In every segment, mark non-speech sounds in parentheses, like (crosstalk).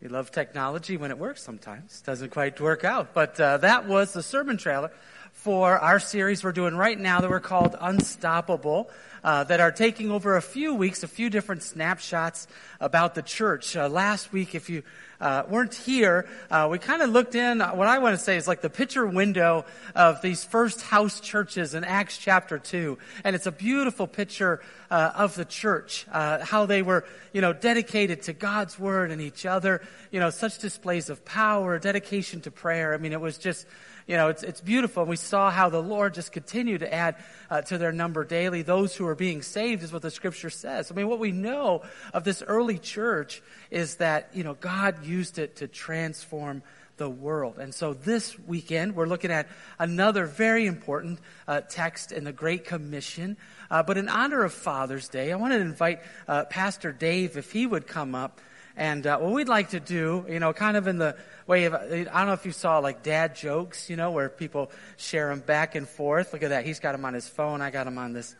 We love technology when it works sometimes. Doesn't quite work out. But uh, that was the sermon trailer for our series we're doing right now that we're called Unstoppable, uh, that are taking over a few weeks, a few different snapshots about the church. Uh, last week, if you uh, weren't here, uh, we kind of looked in. What I want to say is like the picture window of these first house churches in Acts chapter two, and it's a beautiful picture uh, of the church, uh, how they were, you know, dedicated to God's word and each other. You know, such displays of power, dedication to prayer. I mean, it was just you know, it's, it's beautiful. And we saw how the Lord just continued to add uh, to their number daily. Those who are being saved is what the scripture says. I mean, what we know of this early church is that, you know, God used it to transform the world. And so this weekend, we're looking at another very important uh, text in the Great Commission. Uh, but in honor of Father's Day, I want to invite uh, Pastor Dave, if he would come up. And uh, what we'd like to do, you know, kind of in the way of, I don't know if you saw like dad jokes, you know, where people share them back and forth. Look at that. He's got them on his phone. I got them on this,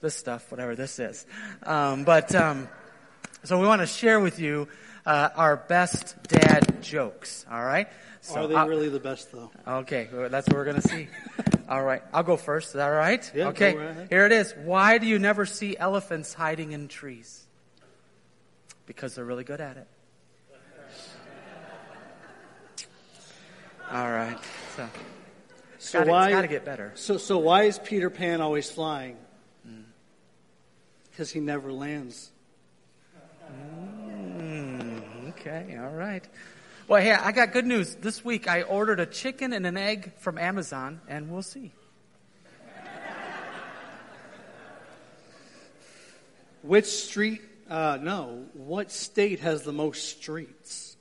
this stuff, whatever this is. Um, but, um, so we want to share with you, uh, our best dad jokes. All right. So Are they I'll, really the best though? Okay. Well, that's what we're going to see. (laughs) all right. I'll go first. Is that all right? Yeah, okay. Right Here it is. Why do you never see elephants hiding in trees? Because they're really good at it. All right. So, so gotta, why? got to get better. So, so why is Peter Pan always flying? Because mm. he never lands. Mm, okay. All right. Well, hey, I got good news. This week I ordered a chicken and an egg from Amazon, and we'll see. Which street? Uh, no. What state has the most streets?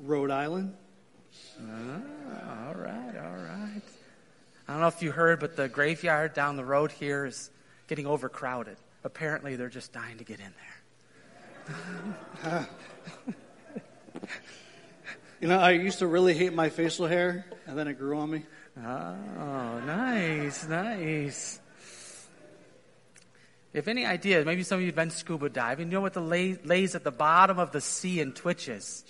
Rhode Island. Ah, all right, all right. I don't know if you heard, but the graveyard down the road here is getting overcrowded. Apparently, they're just dying to get in there. (laughs) you know, I used to really hate my facial hair, and then it grew on me. Oh, nice, nice. If any idea, maybe some of you have been scuba diving. You know what the lay, lays at the bottom of the sea and twitches?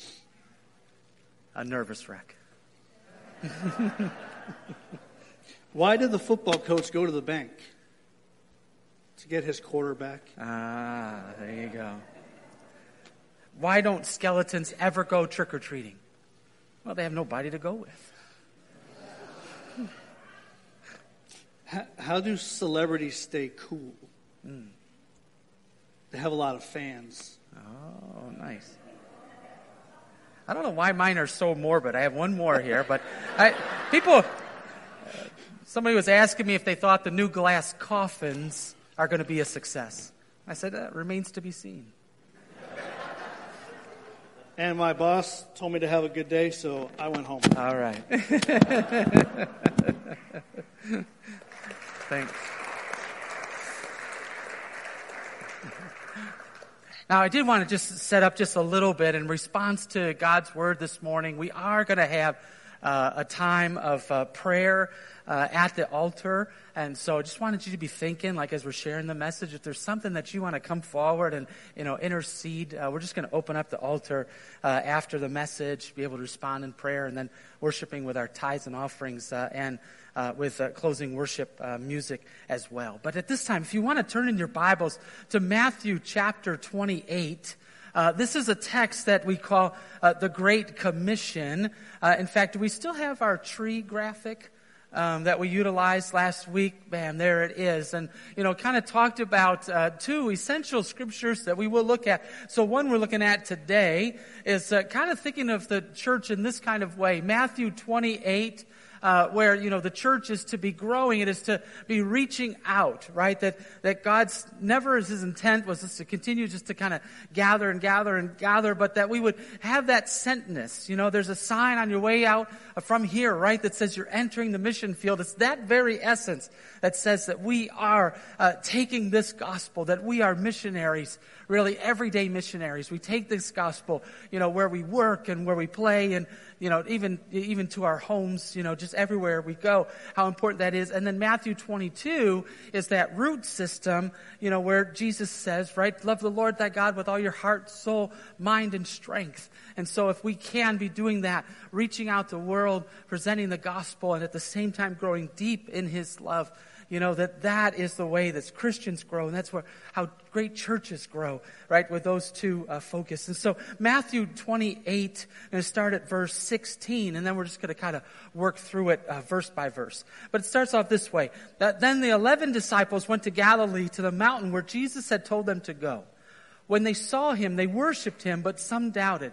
A nervous wreck. (laughs) Why did the football coach go to the bank? To get his quarterback. Ah, there you go. Why don't skeletons ever go trick or treating? Well, they have nobody to go with. How, how do celebrities stay cool? Mm. They have a lot of fans. Oh, nice. I don't know why mine are so morbid. I have one more here, but (laughs) I, people, somebody was asking me if they thought the new glass coffins are going to be a success. I said, that remains to be seen. And my boss told me to have a good day, so I went home. All right. (laughs) Thanks. Now, I did want to just set up just a little bit in response to God's word this morning. We are going to have uh, a time of uh, prayer uh, at the altar. And so I just wanted you to be thinking, like as we're sharing the message, if there's something that you want to come forward and, you know, intercede, uh, we're just going to open up the altar uh, after the message, be able to respond in prayer, and then worshiping with our tithes and offerings uh, and with closing worship music as well. But at this time, if you want to turn in your Bibles to Matthew chapter 28, uh, this is a text that we call uh, the Great Commission. Uh, in fact, we still have our tree graphic? Um, that we utilized last week, bam, there it is. And, you know, kind of talked about uh, two essential scriptures that we will look at. So one we're looking at today is uh, kind of thinking of the church in this kind of way. Matthew 28, uh, where you know the church is to be growing, it is to be reaching out, right? That that God's never his intent was just to continue just to kind of gather and gather and gather, but that we would have that sentness. You know, there's a sign on your way out from here, right, that says you're entering the mission field. It's that very essence that says that we are uh, taking this gospel, that we are missionaries really everyday missionaries. We take this gospel, you know, where we work and where we play and, you know, even, even to our homes, you know, just everywhere we go, how important that is. And then Matthew 22 is that root system, you know, where Jesus says, right, love the Lord thy God with all your heart, soul, mind, and strength. And so if we can be doing that, reaching out to the world, presenting the gospel, and at the same time growing deep in his love, you know, that that is the way that Christians grow, and that's where, how great churches grow, right, with those two uh, focus. And so Matthew 28, I'm going to start at verse 16, and then we're just going to kind of work through it uh, verse by verse. But it starts off this way. That then the eleven disciples went to Galilee to the mountain where Jesus had told them to go. When they saw him, they worshipped him, but some doubted.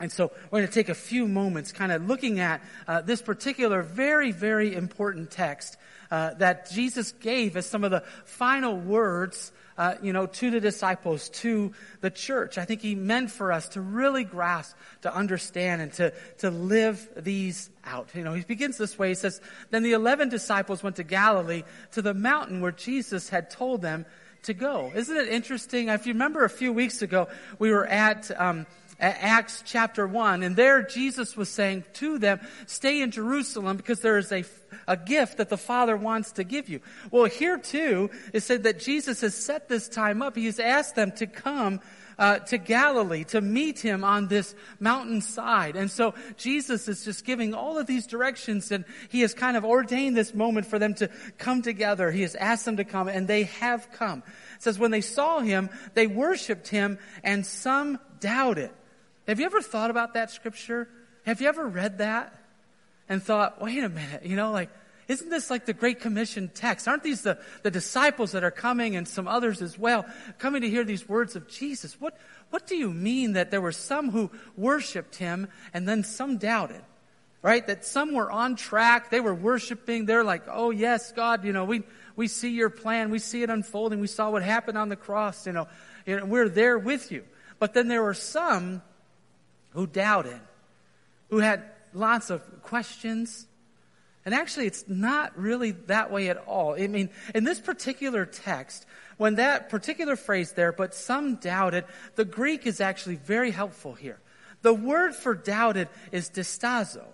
And so we're going to take a few moments kind of looking at uh, this particular very, very important text uh, that Jesus gave as some of the final words, uh, you know, to the disciples, to the church. I think he meant for us to really grasp, to understand, and to, to live these out. You know, he begins this way. He says, Then the eleven disciples went to Galilee, to the mountain where Jesus had told them to go. Isn't it interesting? If you remember a few weeks ago, we were at, um, Acts chapter 1, and there Jesus was saying to them, stay in Jerusalem because there is a, a gift that the Father wants to give you. Well, here too, it said that Jesus has set this time up. He has asked them to come uh, to Galilee to meet him on this mountainside. And so Jesus is just giving all of these directions and he has kind of ordained this moment for them to come together. He has asked them to come and they have come. It says when they saw him, they worshiped him and some doubted. Have you ever thought about that scripture? Have you ever read that and thought, wait a minute, you know, like, isn't this like the Great Commission text? Aren't these the, the disciples that are coming and some others as well, coming to hear these words of Jesus? What, what do you mean that there were some who worshiped him and then some doubted? Right? That some were on track, they were worshiping, they're like, oh yes, God, you know, we, we see your plan, we see it unfolding, we saw what happened on the cross, you know, you know we're there with you. But then there were some who doubted, who had lots of questions. And actually, it's not really that way at all. I mean, in this particular text, when that particular phrase there, but some doubted, the Greek is actually very helpful here. The word for doubted is distazo.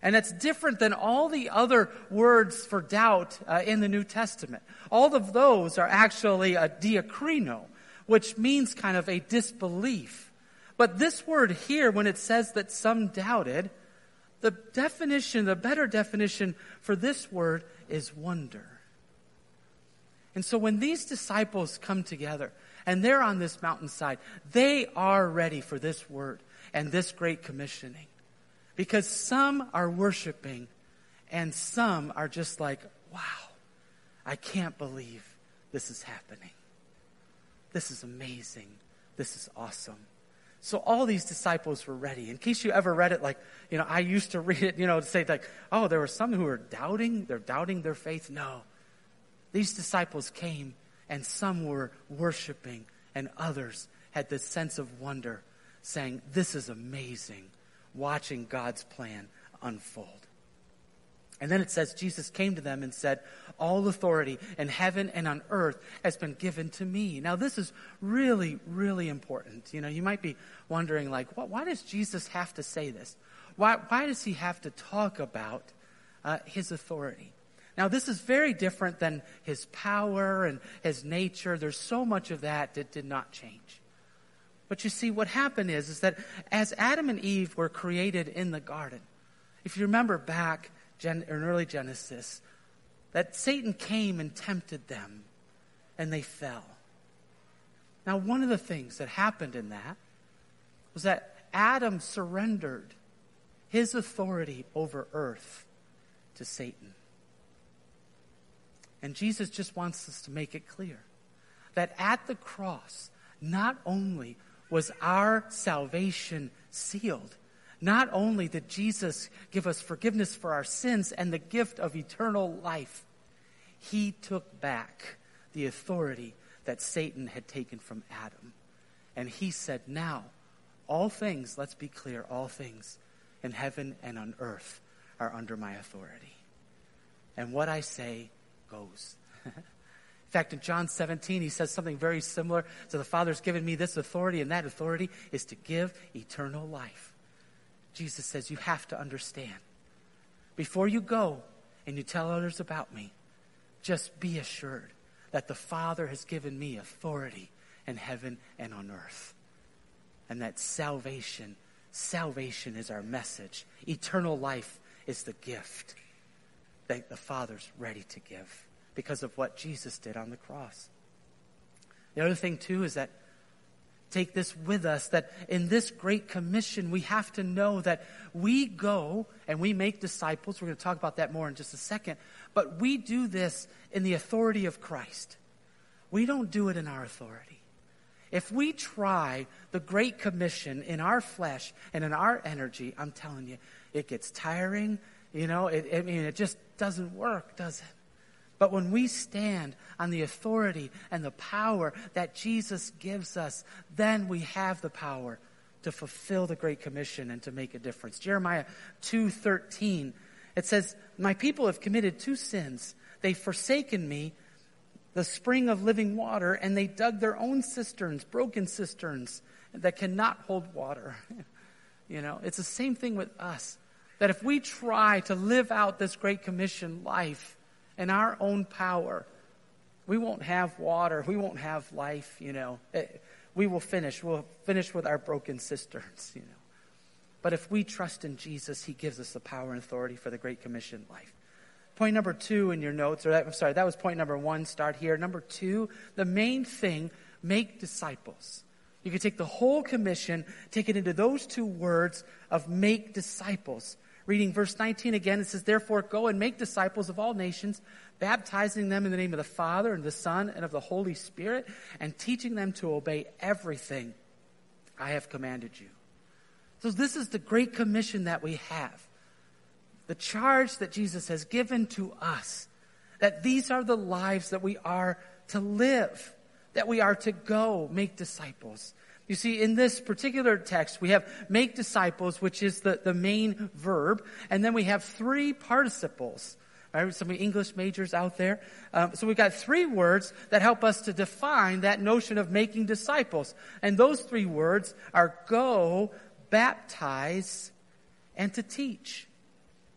And it's different than all the other words for doubt uh, in the New Testament. All of those are actually a diakrino, which means kind of a disbelief. But this word here, when it says that some doubted, the definition, the better definition for this word is wonder. And so when these disciples come together and they're on this mountainside, they are ready for this word and this great commissioning. Because some are worshiping and some are just like, wow, I can't believe this is happening. This is amazing. This is awesome. So all these disciples were ready. In case you ever read it, like, you know, I used to (laughs) read it, you know, to say like, oh, there were some who were doubting, they're doubting their faith. No. These disciples came and some were worshiping and others had this sense of wonder saying, this is amazing, watching God's plan unfold. And then it says, Jesus came to them and said, All authority in heaven and on earth has been given to me. Now, this is really, really important. You know, you might be wondering, like, why does Jesus have to say this? Why, why does he have to talk about uh, his authority? Now, this is very different than his power and his nature. There's so much of that that did not change. But you see, what happened is, is that as Adam and Eve were created in the garden, if you remember back, Gen- in early Genesis, that Satan came and tempted them, and they fell. Now, one of the things that happened in that was that Adam surrendered his authority over earth to Satan. And Jesus just wants us to make it clear that at the cross, not only was our salvation sealed, not only did Jesus give us forgiveness for our sins and the gift of eternal life, he took back the authority that Satan had taken from Adam. And he said, Now, all things, let's be clear, all things in heaven and on earth are under my authority. And what I say goes. (laughs) in fact, in John 17, he says something very similar. So the Father's given me this authority, and that authority is to give eternal life. Jesus says, You have to understand. Before you go and you tell others about me, just be assured that the Father has given me authority in heaven and on earth. And that salvation, salvation is our message. Eternal life is the gift that the Father's ready to give because of what Jesus did on the cross. The other thing, too, is that take this with us that in this great commission, we have to know that we go and we make disciples. We're going to talk about that more in just a second. But we do this in the authority of Christ. We don't do it in our authority. If we try the Great Commission in our flesh and in our energy, I'm telling you, it gets tiring. You know, it, I mean, it just doesn't work, does it? But when we stand on the authority and the power that Jesus gives us, then we have the power to fulfill the Great Commission and to make a difference. Jeremiah 2:13 it says, My people have committed two sins. They've forsaken me, the spring of living water, and they dug their own cisterns, broken cisterns that cannot hold water. (laughs) you know, it's the same thing with us. That if we try to live out this Great Commission life in our own power, we won't have water. We won't have life, you know. Eh, we will finish. We'll finish with our broken cisterns, you know. But if we trust in Jesus, He gives us the power and authority for the Great Commission life. Point number two in your notes, or that, I'm sorry, that was point number one. Start here. Number two, the main thing make disciples. You can take the whole commission, take it into those two words of make disciples. Reading verse 19 again, it says, Therefore, go and make disciples of all nations, baptizing them in the name of the Father and the Son and of the Holy Spirit, and teaching them to obey everything I have commanded you. So, this is the great commission that we have. The charge that Jesus has given to us that these are the lives that we are to live, that we are to go make disciples. You see, in this particular text, we have make disciples, which is the, the main verb, and then we have three participles. Right? Some English majors out there. Um, so we've got three words that help us to define that notion of making disciples. And those three words are go, baptize, and to teach.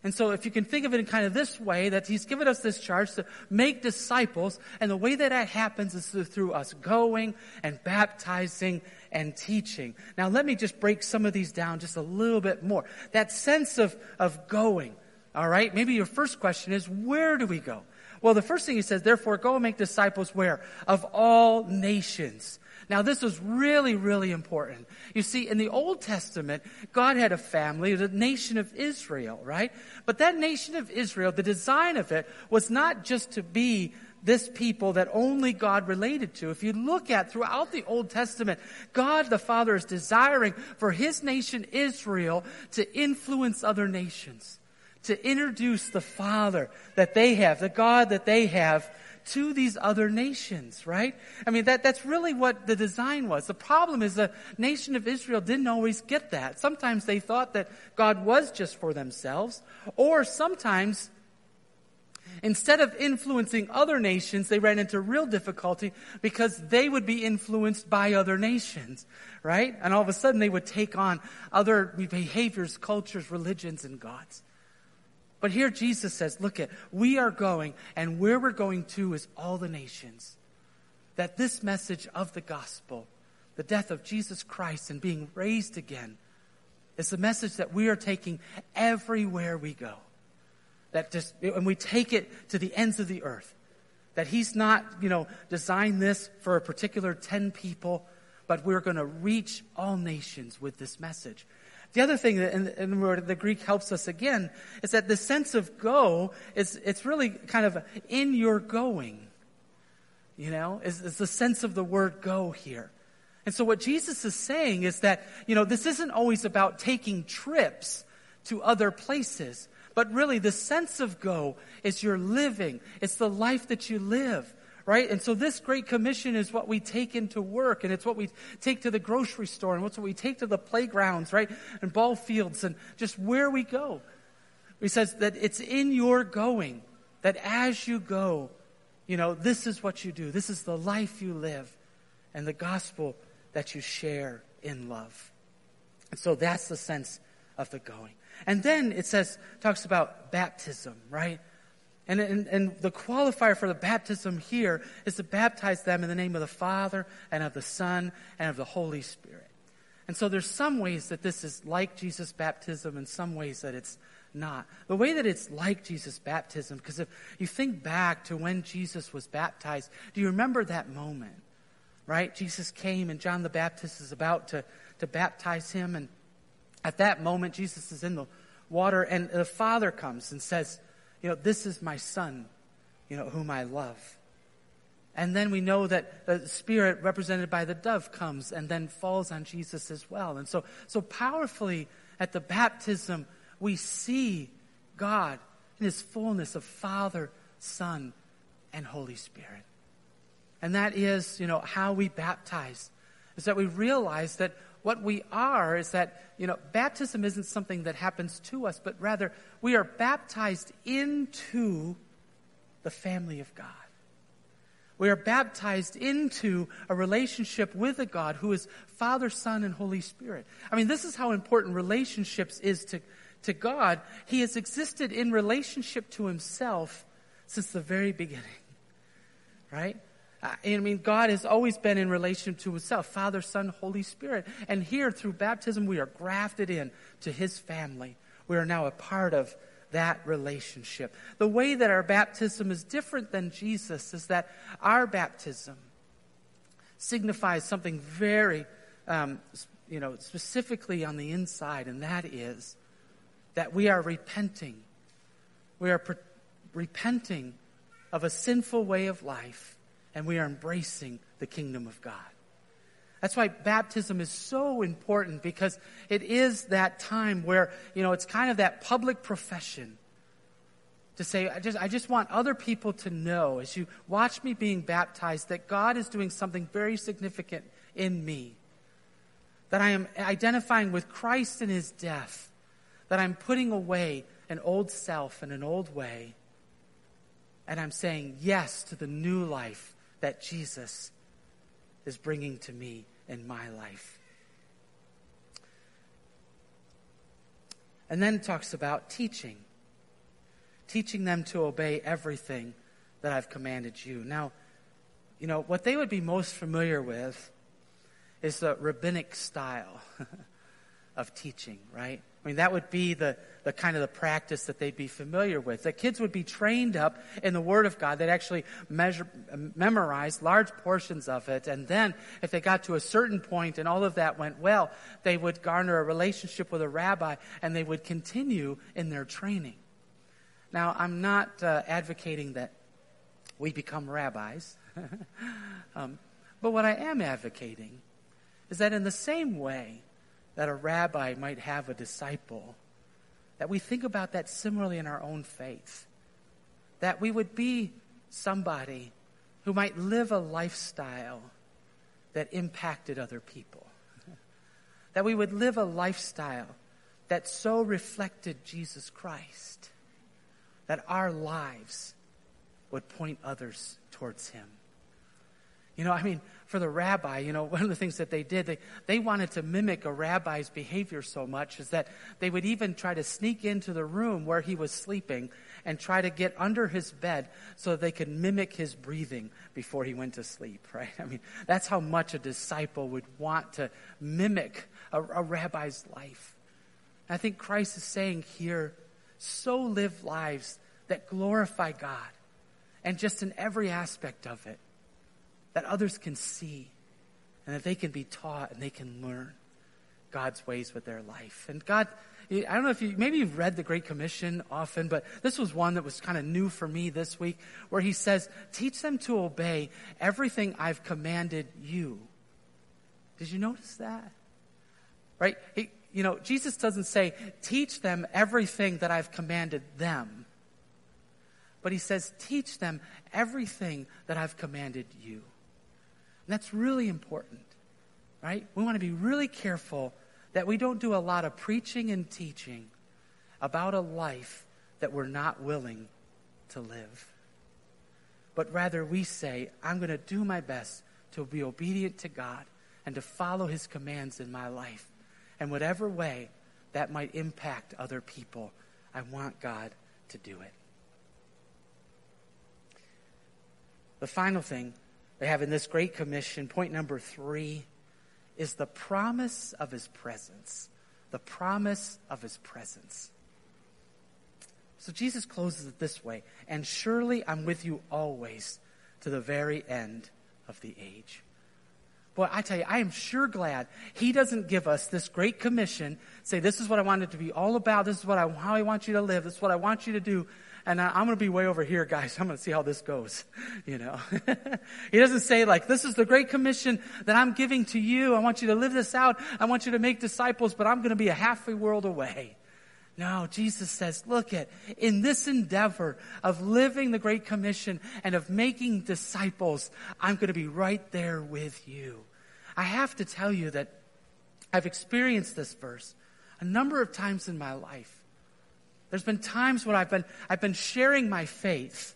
And so if you can think of it in kind of this way, that he's given us this charge to make disciples, and the way that that happens is through us going and baptizing and teaching. Now let me just break some of these down just a little bit more. That sense of, of going, alright? Maybe your first question is, where do we go? Well, the first thing he says, therefore go and make disciples where? Of all nations. Now, this was really, really important. You see, in the Old Testament, God had a family, the nation of Israel, right? But that nation of Israel, the design of it was not just to be this people that only God related to. If you look at throughout the Old Testament, God the Father is desiring for his nation Israel to influence other nations, to introduce the Father that they have, the God that they have to these other nations, right? I mean, that, that's really what the design was. The problem is the nation of Israel didn't always get that. Sometimes they thought that God was just for themselves, or sometimes Instead of influencing other nations, they ran into real difficulty because they would be influenced by other nations, right? And all of a sudden they would take on other behaviors, cultures, religions, and gods. But here Jesus says, look at, we are going, and where we're going to is all the nations. That this message of the gospel, the death of Jesus Christ and being raised again, is the message that we are taking everywhere we go. That just, and we take it to the ends of the earth. That He's not, you know, designed this for a particular 10 people, but we're going to reach all nations with this message. The other thing that, and, where the Greek helps us again, is that the sense of go is, it's really kind of in your going. You know, is, is the sense of the word go here. And so what Jesus is saying is that, you know, this isn't always about taking trips to other places, but really the sense of go is your living. It's the life that you live right? And so this Great Commission is what we take into work, and it's what we take to the grocery store, and what's what we take to the playgrounds, right? And ball fields, and just where we go. He says that it's in your going, that as you go, you know, this is what you do. This is the life you live, and the gospel that you share in love. And so that's the sense of the going. And then it says, talks about baptism, right? And, and, and, the qualifier for the baptism here is to baptize them in the name of the Father and of the Son and of the Holy Spirit. And so there's some ways that this is like Jesus' baptism and some ways that it's not. The way that it's like Jesus' baptism, because if you think back to when Jesus was baptized, do you remember that moment? Right? Jesus came and John the Baptist is about to, to baptize him. And at that moment, Jesus is in the water and the Father comes and says, you know, this is my son, you know, whom I love. And then we know that the Spirit, represented by the dove, comes and then falls on Jesus as well. And so, so powerfully at the baptism, we see God in his fullness of Father, Son, and Holy Spirit. And that is, you know, how we baptize, is that we realize that what we are is that, you know, baptism isn't something that happens to us, but rather we are baptized into the family of God. We are baptized into a relationship with a God who is Father, Son, and Holy Spirit. I mean, this is how important relationships is to, to God. He has existed in relationship to himself since the very beginning. Right? I mean, God has always been in relation to Himself Father, Son, Holy Spirit. And here, through baptism, we are grafted in to His family. We are now a part of that relationship. The way that our baptism is different than Jesus is that our baptism signifies something very, um, you know, specifically on the inside, and that is that we are repenting. We are pre- repenting of a sinful way of life and we are embracing the kingdom of God. That's why baptism is so important because it is that time where, you know, it's kind of that public profession to say, I just, I just want other people to know as you watch me being baptized that God is doing something very significant in me. That I am identifying with Christ in his death. That I'm putting away an old self and an old way. And I'm saying yes to the new life that Jesus is bringing to me in my life. And then talks about teaching, teaching them to obey everything that I've commanded you. Now, you know, what they would be most familiar with is the rabbinic style (laughs) of teaching, right? I mean, that would be the, the kind of the practice that they'd be familiar with. That kids would be trained up in the Word of God. They'd actually measure, memorize large portions of it. And then, if they got to a certain point and all of that went well, they would garner a relationship with a rabbi and they would continue in their training. Now, I'm not uh, advocating that we become rabbis. (laughs) um, but what I am advocating is that in the same way, that a rabbi might have a disciple, that we think about that similarly in our own faith. That we would be somebody who might live a lifestyle that impacted other people. (laughs) that we would live a lifestyle that so reflected Jesus Christ that our lives would point others towards him. You know, I mean, for the rabbi, you know, (laughs) one of the things that they did, they, they wanted to mimic a rabbi's behavior so much is that they would even try to sneak into the room where he was sleeping and try to get under his bed so they could mimic his breathing before he went to sleep, (laughs) right? I mean, that's how much a disciple would want to mimic a, a rabbi's life. I think Christ is saying here, so live lives that glorify God and just in every aspect of it that others can see and that they can be taught and they can learn God's ways with their life. And God, I don't know if you, maybe you've read the Great Commission often, but this was one that was kind of new for me this week where he says, teach them to obey everything I've commanded you. Did you notice that? Right? He, you know, Jesus doesn't say, teach them everything that I've commanded them. But he says, teach them everything that I've commanded you. That's really important, right? We want to be really careful that we don't do a lot of preaching and teaching about a life that we're not willing to live. But rather, we say, I'm going to do my best to be obedient to God and to follow his commands in my life. And whatever way that might impact other people, I want God to do it. The final thing they have in this Great Commission, point number three, is the promise of his presence. The promise of his presence. So Jesus closes it this way And surely I'm with you always to the very end of the age. Boy, I tell you, I am sure glad he doesn't give us this great commission, say, this is what I want it to be all about, this is what I, how I want you to live, this is what I want you to do, and I, I'm going to be way over here, guys. (laughs) I'm going to see how this goes. (laughs) You know, (laughs) he doesn't say like, this is the great commission that I'm giving to you. I want you to live this out. I want you to make disciples, but I'm going to be a halfway world away. No, Jesus says, look at, in this endeavor of living the Great Commission and of making disciples, I'm going to be right there with you. I have to tell you that I've experienced this verse a number of times in my life. There's been times when I've been, I've been sharing my faith,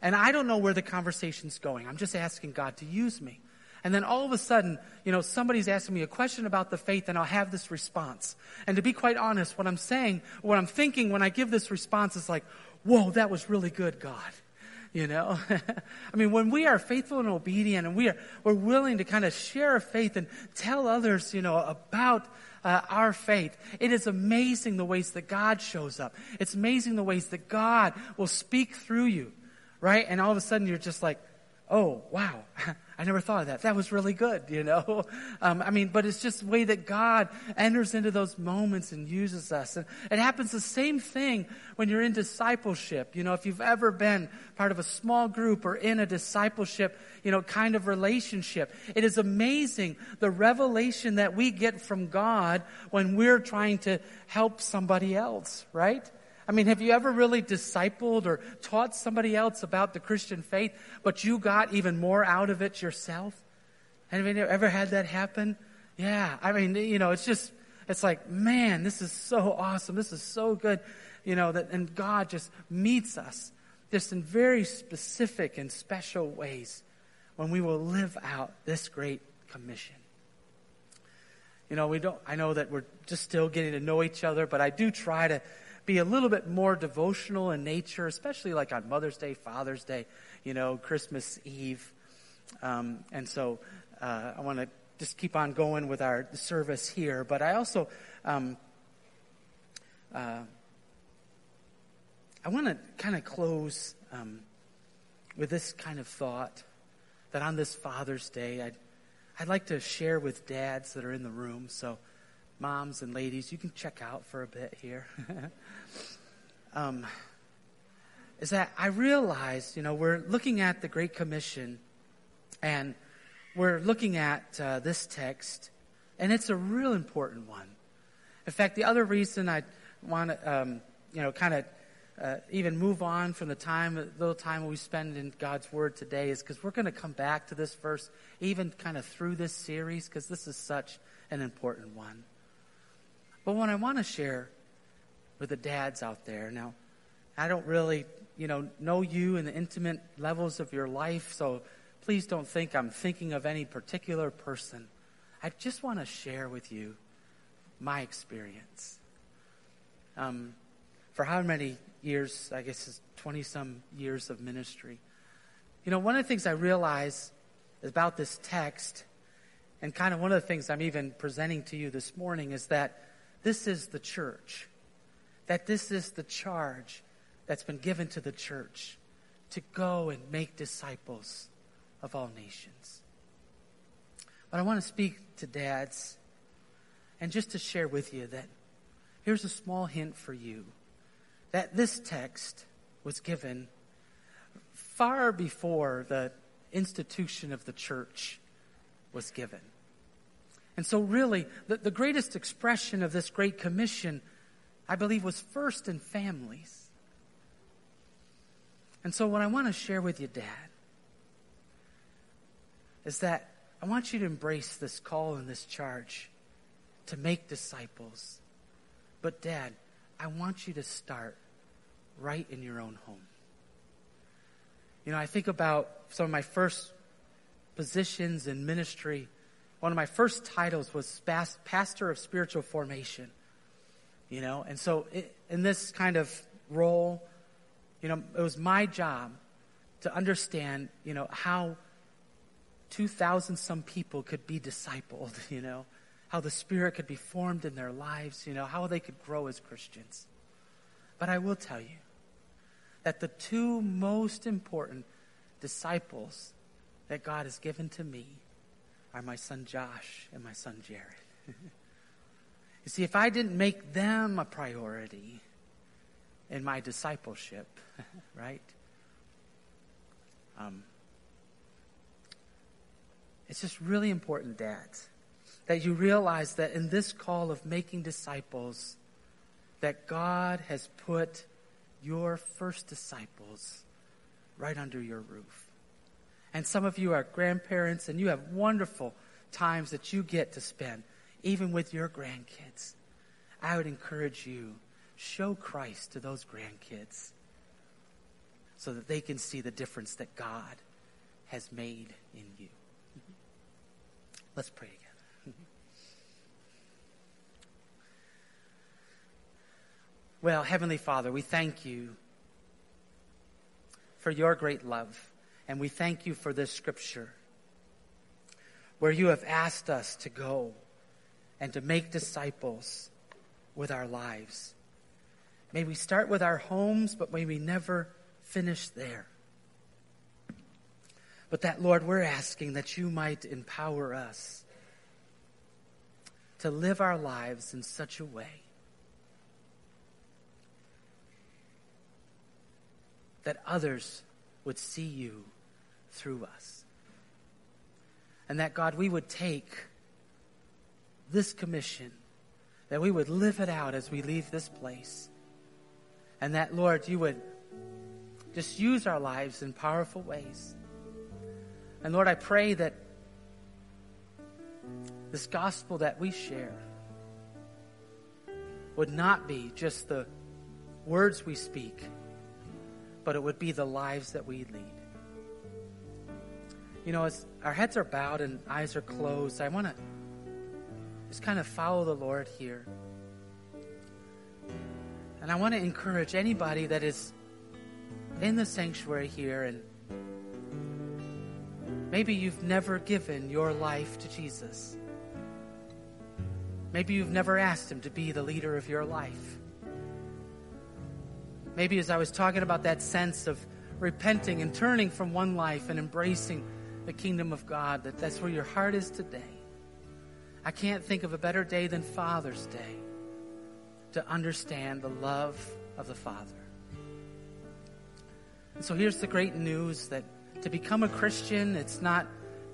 and I don't know where the conversation's going. I'm just asking God to use me. And then all of a sudden, you know, somebody's asking me a question about the faith and I'll have this response. And to be quite honest, what I'm saying, what I'm thinking when I give this response is like, whoa, that was really good, God. You know? (laughs) I mean, when we are faithful and obedient and we are, we're willing to kind of share our faith and tell others, you know, about uh, our faith. It is amazing the ways that God shows up. It's amazing the ways that God will speak through you, right? And all of a sudden you're just like, oh, wow, (laughs) I never thought of that. That was really good, you know? (laughs) Um, I mean, but it's just the way that God enters into those moments and uses us. And it happens the same thing when you're in discipleship. You know, if you've ever been part of a small group or in a discipleship, you know, kind of relationship, it is amazing the revelation that we get from God when we're trying to help somebody else, right? I mean, have you ever really discipled or taught somebody else about the Christian faith, but you got even more out of it yourself? Have you ever had that happen? Yeah. I mean, you know, it's just, it's like, man, this is so awesome. This is so good. You know, that, and God just meets us just in very specific and special ways when we will live out this great commission. You know, we don't, I know that we're just still getting to know each other, but I do try to be a little bit more devotional in nature, especially like on Mother's Day, Father's Day, you know, Christmas Eve. Um, and so uh, I want to just keep on going with our service here. But I also, um, uh, I want to kind of close um, with this kind of thought that on this Father's Day, I'd, I'd like to share with dads that are in the room. So, moms and ladies, you can check out for a bit here. (laughs) um, is that I realized, you know, we're looking at the Great Commission and we're looking at uh, this text, and it's a real important one. In fact, the other reason I want to, um, you know, kind of uh, even move on from the time, little time we spend in God's Word today is because we're going to come back to this verse, even kind of through this series, because this is such an important one. But what I want to share with the dads out there now, I don't really, you know, know you in the intimate levels of your life, so please don't think I'm thinking of any particular person. I just want to share with you my experience. Um, for how many years, I guess it's 20 some years of ministry. You know, one of the things I realize about this text, and kind of one of the things I'm even presenting to you this morning, is that this is the church. That this is the charge that's been given to the church to go and make disciples of all nations. But I want to speak to dads and just to share with you that here's a small hint for you that this text was given far before the institution of the church was given. And so, really, the, the greatest expression of this Great Commission, I believe, was first in families. And so, what I want to share with you, Dad, is that I want you to embrace this call and this charge to make disciples. But, Dad, I want you to start right in your own home. You know, I think about some of my first positions in ministry. One of my first titles was Pastor of Spiritual Formation. You know, and so it, in this kind of role, you know, it was my job to understand, you know, how 2,000 some people could be discipled, (laughs) you know, how the Spirit could be formed in their lives, you know, how they could grow as Christians. But I will tell you that the two most important disciples that God has given to me are my son Josh and my son Jared. (laughs) you see, if I didn't make them a priority in my discipleship, (laughs) right? Um, it's just really important, dads, that you realize that in this call of making disciples, that God has put your first disciples right under your roof. And some of you are grandparents and you have wonderful times that you get to spend, even with your grandkids. I would encourage you, show Christ to those grandkids so that they can see the difference that God has made in you. Let's pray together. Well, Heavenly Father, we thank you for your great love, and we thank you for this scripture where you have asked us to go and to make disciples with our lives. May we start with our homes, but may we never finish there. But that, Lord, we're asking that you might empower us to live our lives in such a way that others would see you through us. And that, God, we would take this commission, that we would live it out as we leave this place. And that, Lord, you would just use our lives in powerful ways. And Lord, I pray that this gospel that we share would not be just the words we speak but it would be the lives that we lead. You know, as our heads are bowed and eyes are closed, I want to just kind of follow the Lord here. And I want to encourage anybody that is in the sanctuary here and maybe you've never given your life to Jesus. Maybe you've never asked Him to be the leader of your life. Maybe as I was talking about that sense of repenting and turning from one life and embracing the kingdom of God, that that's where your heart is today. I can't think of a better day than Father's Day to understand the love of the Father. And so here's the great news that to become a Christian, it's not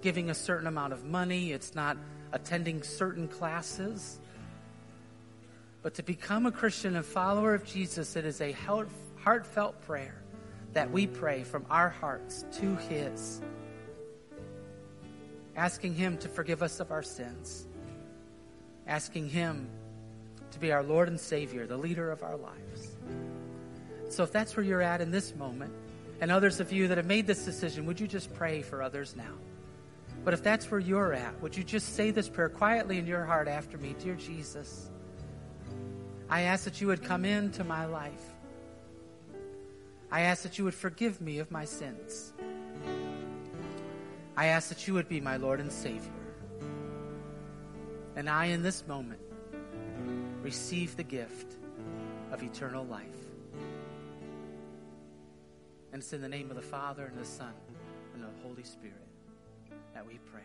giving a certain amount of money, it's not attending certain classes. But to become a Christian and follower of Jesus, it is a heartfelt prayer that we pray from our hearts to His, asking Him to forgive us of our sins, asking Him to be our Lord and Savior, the leader of our lives. So if that's where you're at in this moment, and others of you that have made this decision, would you just pray for others now? But if that's where you're at, would you just say this prayer quietly in your heart after me? Dear Jesus, I ask that you would come into my life. I ask that you would forgive me of my sins. I ask that you would be my Lord and Savior. And I, in this moment, receive the gift of eternal life. And it's in the name of the Father, and the Son, and the Holy Spirit that we pray.